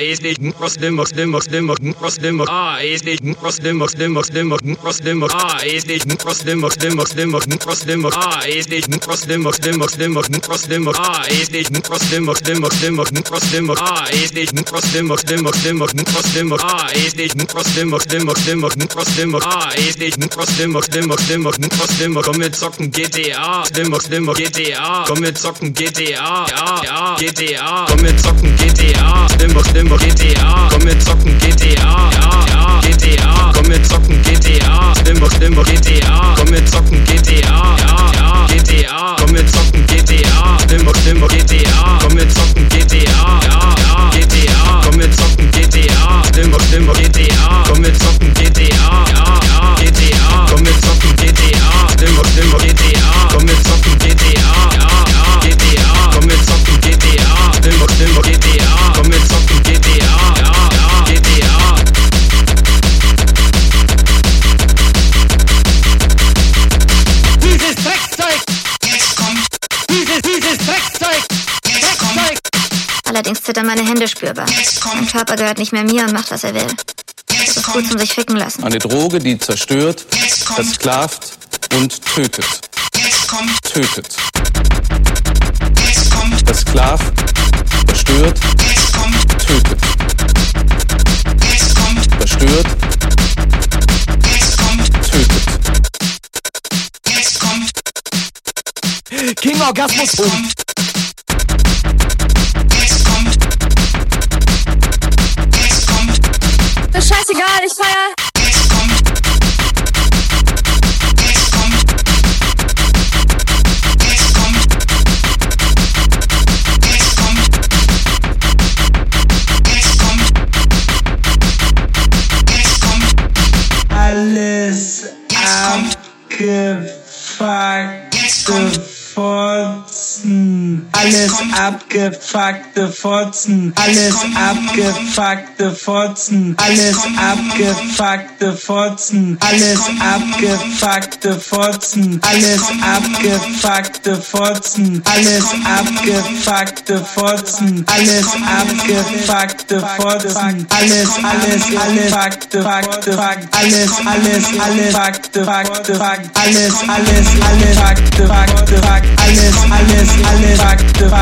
ist nicht Muslim, Muslim, Muslim, Muslim, A ist nicht Muslim, Muslim, Muslim, Muslim, A ist nicht Muslim, Muslim, Muslim, Muslim, A ist nicht Muslim, Muslim, Muslim, Muslim, A ist nicht Muslim, Muslim, Muslim, Muslim, A ist nicht Muslim, Muslim, Muslim, Muslim, A ist nicht Muslim, Muslim, Muslim, Muslim, A ist nicht Muslim, Muslim, Muslim, Muslim, komm mit zocken GTA, Muslim, Muslim, GTA, komm mit zocken GTA, ja, ja, GTA, komm mit zocken GTA, Slimmer, Slimmer, GTA, komm wir zocken GTA, ja, ja, GTA, komm wir zocken GTA, Slimmer, Slimmer, GTA, Allerdings zittern meine Hände spürbar. jetzt Mein kommt, Körper gehört nicht mehr mir und macht, was er will. Jetzt ist gut zum kommt, sich ficken lassen. Eine Droge, die zerstört, versklavt und tötet. jetzt kommt, Tötet. jetzt kommt, Versklavt, zerstört, jetzt kommt, tötet. jetzt kommt, Verstört, jetzt kommt, tötet. jetzt kommt, King Orgasmus! jetzt kommt. abgefuckte Jetzt kommt. Alles abgefuckte Fotzen. Alles abgefuckte Fotzen. Alles abgefuckte Fotzen. Alles abgefuckte Fotzen. Alles abgefuckte Fotzen. Alles abgefuckte Fotzen. Alles abgefuckte Fotzen. Alles, alles, alles, fakte, fakte, fakte. Alles, alles, alles, fakte, fakte, fakte. Alles, alles, alles, fakte, fakte, fakte. Alles, alles, alles,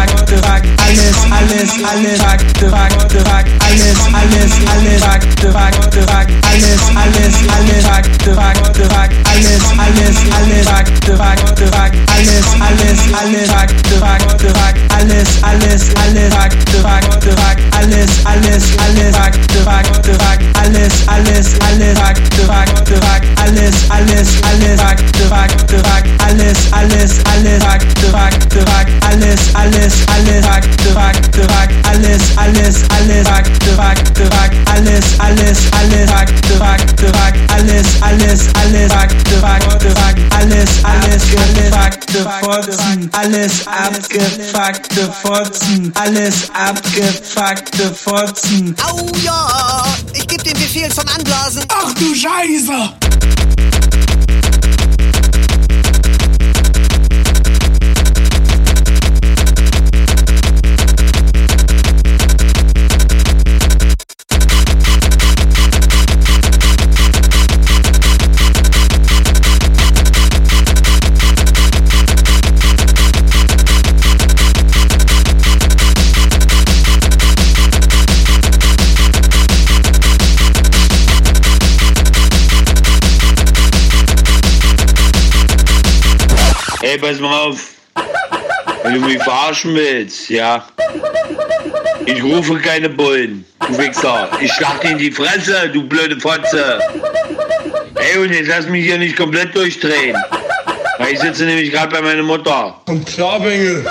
fakte, fakte, fakte. Alles, alles, alles, fakte, fakte, fakte. Alles, alles, alles, fakte, fakte, fakte. Alles, alles, alles, fakte, fakte, fakte. Alles, alles, alles, fakte, fakte, fakte. Alles, alles, alles, fakte, fakte, fakte. Alles, alles, alles, fakte, fakte, fakte. Alles, alles, alles, fakte, fakte, fakte. Alles, alles, alles, fakte, fakte, Alles, alles, alles, fakte, fakte, fakte. Alles, alles, alles, fakte, fakte, fakte. Alles, alles, alles, fakte, fakte, fakte. Alles, alles, abgefuckte Fotzen. Alles abgefuckte Fotzen. Alles abgefuckte Fotzen. Au ja! Ich geb den Befehl zum Anblasen! Ach du Scheiße! Ey, pass mal auf. Wenn du mich verarschen willst, ja. Ich rufe keine Bullen, du Wichser. Ich schlag dir in die Fresse, du blöde Fotze. Ey, und jetzt lass mich hier nicht komplett durchdrehen. Weil ich sitze nämlich gerade bei meiner Mutter. Komm klar, Bengel.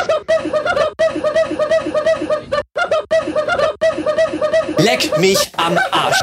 Leck mich am Arsch!